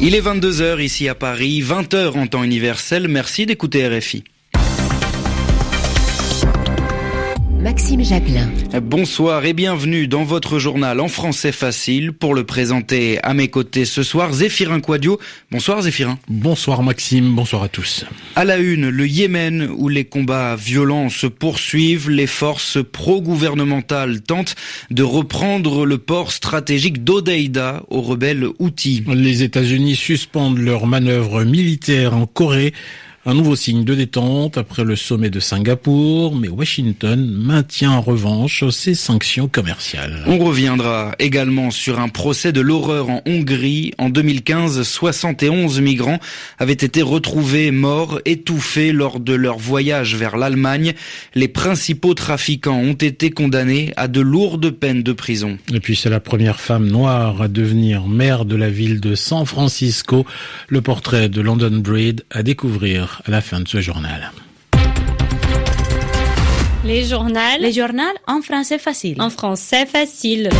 Il est 22h ici à Paris, 20h en temps universel. Merci d'écouter RFI. Maxime Jacquelin. Bonsoir et bienvenue dans votre journal en français facile. Pour le présenter à mes côtés ce soir, Zéphirin Quadio. Bonsoir Zéphirin. Bonsoir Maxime, bonsoir à tous. À la une, le Yémen où les combats violents se poursuivent, les forces pro-gouvernementales tentent de reprendre le port stratégique d'Odeida aux rebelles Houthis. Les États-Unis suspendent leurs manœuvres militaires en Corée un nouveau signe de détente après le sommet de Singapour, mais Washington maintient en revanche ses sanctions commerciales. On reviendra également sur un procès de l'horreur en Hongrie. En 2015, 71 migrants avaient été retrouvés morts, étouffés lors de leur voyage vers l'Allemagne. Les principaux trafiquants ont été condamnés à de lourdes peines de prison. Et puis c'est la première femme noire à devenir maire de la ville de San Francisco. Le portrait de London Breed à découvrir à la fin de ce journal. Les journaux. Les journaux en français facile. En français facile.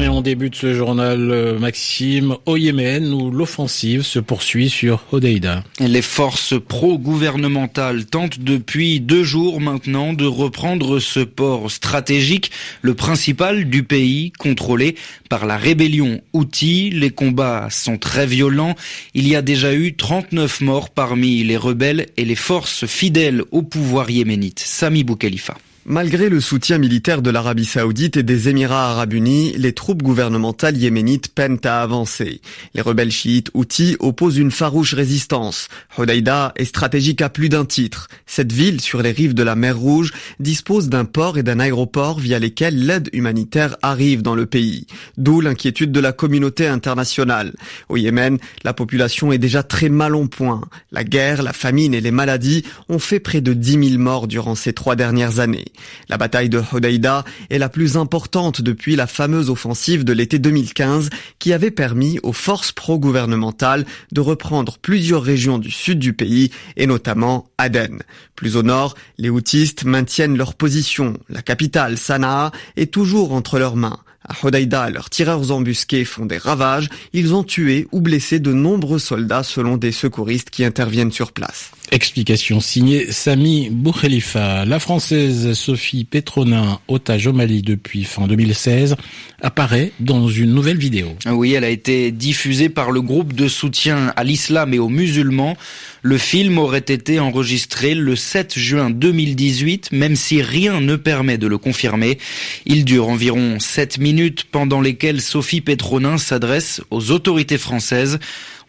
Et on débute ce journal, euh, Maxime, au Yémen, où l'offensive se poursuit sur Hodeida. Les forces pro-gouvernementales tentent depuis deux jours maintenant de reprendre ce port stratégique, le principal du pays, contrôlé par la rébellion Houthi. Les combats sont très violents. Il y a déjà eu 39 morts parmi les rebelles et les forces fidèles au pouvoir yéménite. Sami Boukhalifa. Malgré le soutien militaire de l'Arabie saoudite et des Émirats arabes unis, les troupes gouvernementales yéménites peinent à avancer. Les rebelles chiites Houthis opposent une farouche résistance. Hodeida est stratégique à plus d'un titre. Cette ville, sur les rives de la mer Rouge, dispose d'un port et d'un aéroport via lesquels l'aide humanitaire arrive dans le pays. D'où l'inquiétude de la communauté internationale. Au Yémen, la population est déjà très mal en point. La guerre, la famine et les maladies ont fait près de 10 000 morts durant ces trois dernières années. La bataille de Hodeida est la plus importante depuis la fameuse offensive de l'été 2015 qui avait permis aux forces pro-gouvernementales de reprendre plusieurs régions du sud du pays et notamment Aden. Plus au nord, les houtistes maintiennent leur position. La capitale, Sanaa, est toujours entre leurs mains. À Hodeida, leurs tireurs embusqués font des ravages. Ils ont tué ou blessé de nombreux soldats selon des secouristes qui interviennent sur place. Explication signée Sami Boukhelifa. La française Sophie Petronin, otage au Mali depuis fin 2016, apparaît dans une nouvelle vidéo. Oui, elle a été diffusée par le groupe de soutien à l'islam et aux musulmans. Le film aurait été enregistré le 7 juin 2018, même si rien ne permet de le confirmer. Il dure environ 7 minutes pendant lesquelles Sophie Petronin s'adresse aux autorités françaises.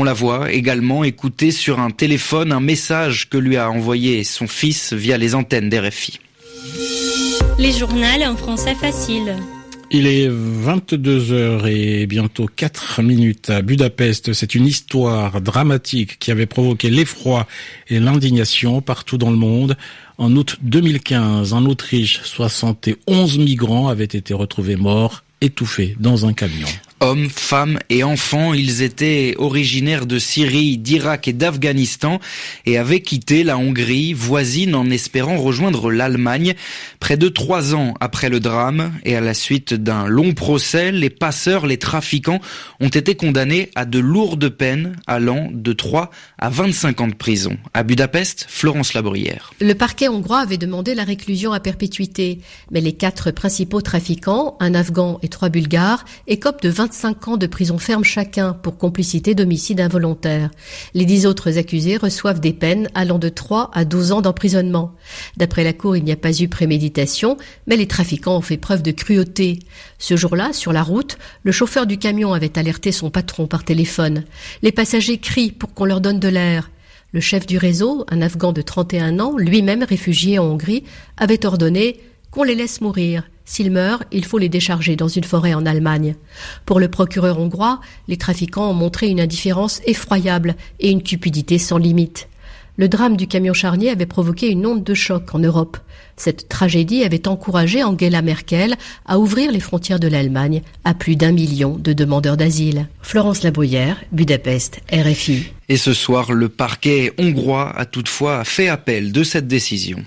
On la voit également écouter sur un téléphone un message que lui a envoyé son fils via les antennes d'RFI. Les journaux en français facile. Il est 22 heures et bientôt 4 minutes à Budapest. C'est une histoire dramatique qui avait provoqué l'effroi et l'indignation partout dans le monde. En août 2015, en Autriche, 71 migrants avaient été retrouvés morts, étouffés dans un camion. Hommes, femmes et enfants, ils étaient originaires de Syrie, d'Irak et d'Afghanistan et avaient quitté la Hongrie voisine en espérant rejoindre l'Allemagne. Près de trois ans après le drame et à la suite d'un long procès, les passeurs, les trafiquants ont été condamnés à de lourdes peines allant de 3 à 25 ans de prison. À Budapest, Florence Labrière. Le parquet hongrois avait demandé la réclusion à perpétuité, mais les quatre principaux trafiquants, un Afghan et trois Bulgares, écopent de 25 ans de prison ferme chacun pour complicité d'homicide involontaire. Les dix autres accusés reçoivent des peines allant de 3 à 12 ans d'emprisonnement. D'après la Cour, il n'y a pas eu préméditation, mais les trafiquants ont fait preuve de cruauté. Ce jour-là, sur la route, le chauffeur du camion avait alerté son patron par téléphone. Les passagers crient pour qu'on leur donne de l'air. Le chef du réseau, un Afghan de 31 ans, lui-même réfugié en Hongrie, avait ordonné qu'on les laisse mourir. S'ils meurent, il faut les décharger dans une forêt en Allemagne. Pour le procureur hongrois, les trafiquants ont montré une indifférence effroyable et une cupidité sans limite. Le drame du camion charnier avait provoqué une onde de choc en Europe. Cette tragédie avait encouragé Angela Merkel à ouvrir les frontières de l'Allemagne à plus d'un million de demandeurs d'asile. Florence Labruyère, Budapest, RFI. Et ce soir, le parquet hongrois a toutefois fait appel de cette décision.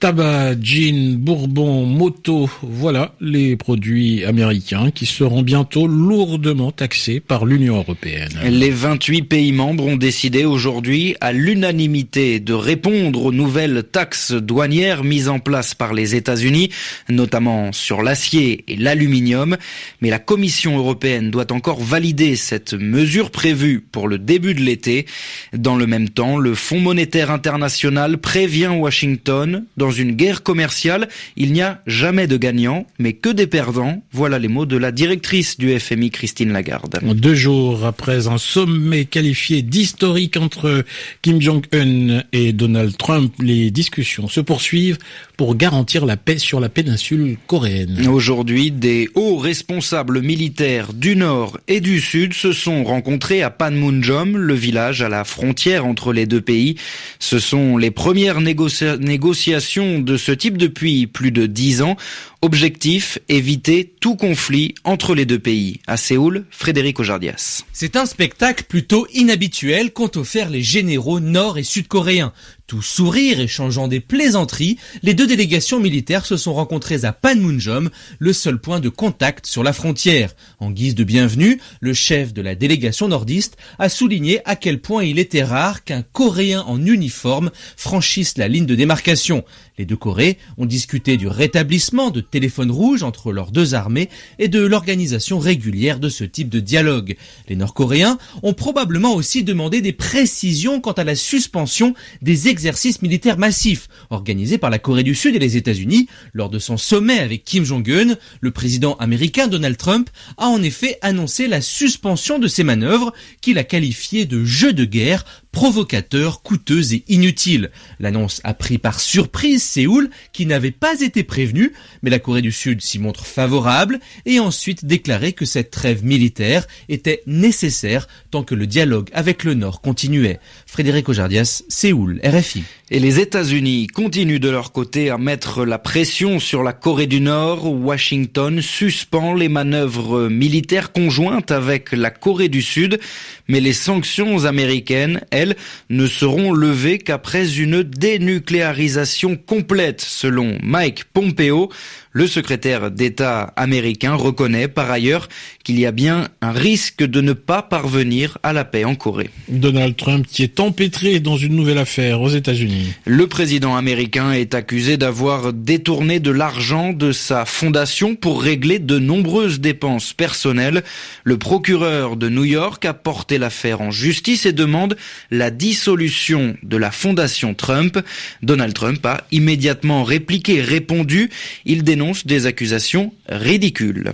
Tabac, gin, bourbon, moto, voilà les produits américains qui seront bientôt lourdement taxés par l'Union européenne. Les 28 pays membres ont décidé aujourd'hui à l'unanimité de répondre aux nouvelles taxes douanières mises en place par les États-Unis, notamment sur l'acier et l'aluminium. Mais la Commission européenne doit encore valider cette mesure prévue pour le début de l'été. Dans le même temps, le Fonds monétaire international prévient Washington une guerre commerciale, il n'y a jamais de gagnants, mais que des perdants. Voilà les mots de la directrice du FMI, Christine Lagarde. Deux jours après un sommet qualifié d'historique entre Kim Jong-un et Donald Trump, les discussions se poursuivent pour garantir la paix sur la péninsule coréenne. Aujourd'hui, des hauts responsables militaires du Nord et du Sud se sont rencontrés à Panmunjom, le village à la frontière entre les deux pays. Ce sont les premières négociations de ce type depuis plus de dix ans. Objectif, éviter tout conflit entre les deux pays. À Séoul, Frédéric Ojardias. C'est un spectacle plutôt inhabituel qu'ont offert les généraux nord et sud-coréens. Tout sourire échangeant des plaisanteries, les deux délégations militaires se sont rencontrées à Panmunjom, le seul point de contact sur la frontière. En guise de bienvenue, le chef de la délégation nordiste a souligné à quel point il était rare qu'un Coréen en uniforme franchisse la ligne de démarcation. Les deux Corées ont discuté du rétablissement de téléphones rouges entre leurs deux armées et de l'organisation régulière de ce type de dialogue. Les Nord-Coréens ont probablement aussi demandé des précisions quant à la suspension des exercices militaires massifs organisés par la Corée du Sud et les États-Unis lors de son sommet avec Kim Jong-un. Le président américain Donald Trump a en effet annoncé la suspension de ces manœuvres qu'il a qualifiées de jeux de guerre provocateur, coûteuse et inutile. L'annonce a pris par surprise Séoul, qui n'avait pas été prévenu, mais la Corée du Sud s'y montre favorable et ensuite déclaré que cette trêve militaire était nécessaire tant que le dialogue avec le Nord continuait. Frédéric Ojardias, Séoul, RFI. Et les États-Unis continuent de leur côté à mettre la pression sur la Corée du Nord. Washington suspend les manœuvres militaires conjointes avec la Corée du Sud, mais les sanctions américaines, elles, ne seront levées qu'après une dénucléarisation complète, selon Mike Pompeo. Le secrétaire d'État américain reconnaît par ailleurs qu'il y a bien un risque de ne pas parvenir à la paix en Corée. Donald Trump qui est empêtré dans une nouvelle affaire aux États-Unis. Le président américain est accusé d'avoir détourné de l'argent de sa fondation pour régler de nombreuses dépenses personnelles. Le procureur de New York a porté l'affaire en justice et demande la dissolution de la fondation Trump. Donald Trump a immédiatement répliqué, répondu. Il dénonce des accusations ridicules.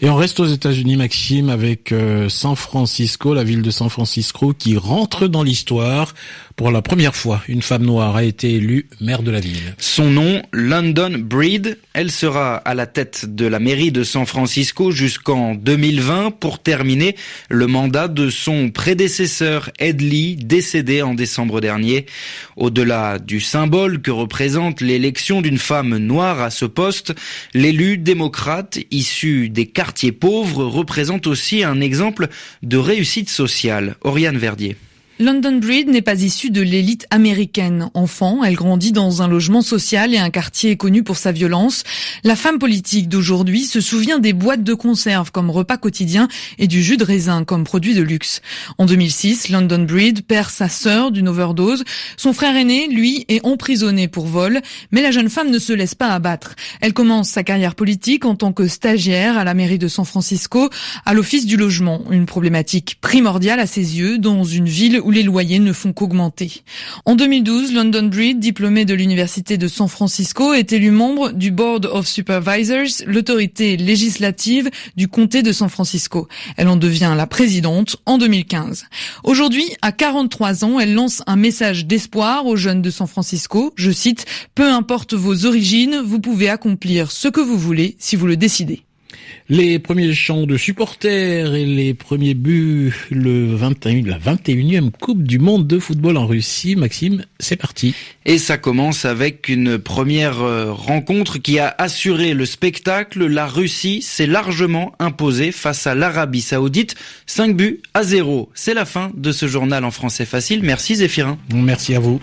Et on reste aux États-Unis, Maxime, avec euh, San Francisco, la ville de San Francisco, qui rentre dans l'histoire. Pour la première fois, une femme noire a été élue maire de la ville. Son nom, London Breed. Elle sera à la tête de la mairie de San Francisco jusqu'en 2020 pour terminer le mandat de son prédécesseur Ed Lee, décédé en décembre dernier. Au-delà du symbole que représente l'élection d'une femme noire à ce poste, l'élu démocrate issu des quartiers pauvres représente aussi un exemple de réussite sociale. Oriane Verdier. London Breed n'est pas issue de l'élite américaine. Enfant, elle grandit dans un logement social et un quartier connu pour sa violence. La femme politique d'aujourd'hui se souvient des boîtes de conserve comme repas quotidien et du jus de raisin comme produit de luxe. En 2006, London Breed perd sa sœur d'une overdose. Son frère aîné, lui, est emprisonné pour vol, mais la jeune femme ne se laisse pas abattre. Elle commence sa carrière politique en tant que stagiaire à la mairie de San Francisco, à l'office du logement, une problématique primordiale à ses yeux dans une ville les loyers ne font qu'augmenter. En 2012, London Breed, diplômée de l'université de San Francisco, est élue membre du Board of Supervisors, l'autorité législative du comté de San Francisco. Elle en devient la présidente en 2015. Aujourd'hui, à 43 ans, elle lance un message d'espoir aux jeunes de San Francisco. Je cite, peu importe vos origines, vous pouvez accomplir ce que vous voulez si vous le décidez. Les premiers chants de supporters et les premiers buts, le 21, la 21e Coupe du Monde de football en Russie. Maxime, c'est parti. Et ça commence avec une première euh, rencontre qui a assuré le spectacle. La Russie s'est largement imposée face à l'Arabie Saoudite. 5 buts à 0. C'est la fin de ce journal en français facile. Merci Zéphirin. Merci à vous.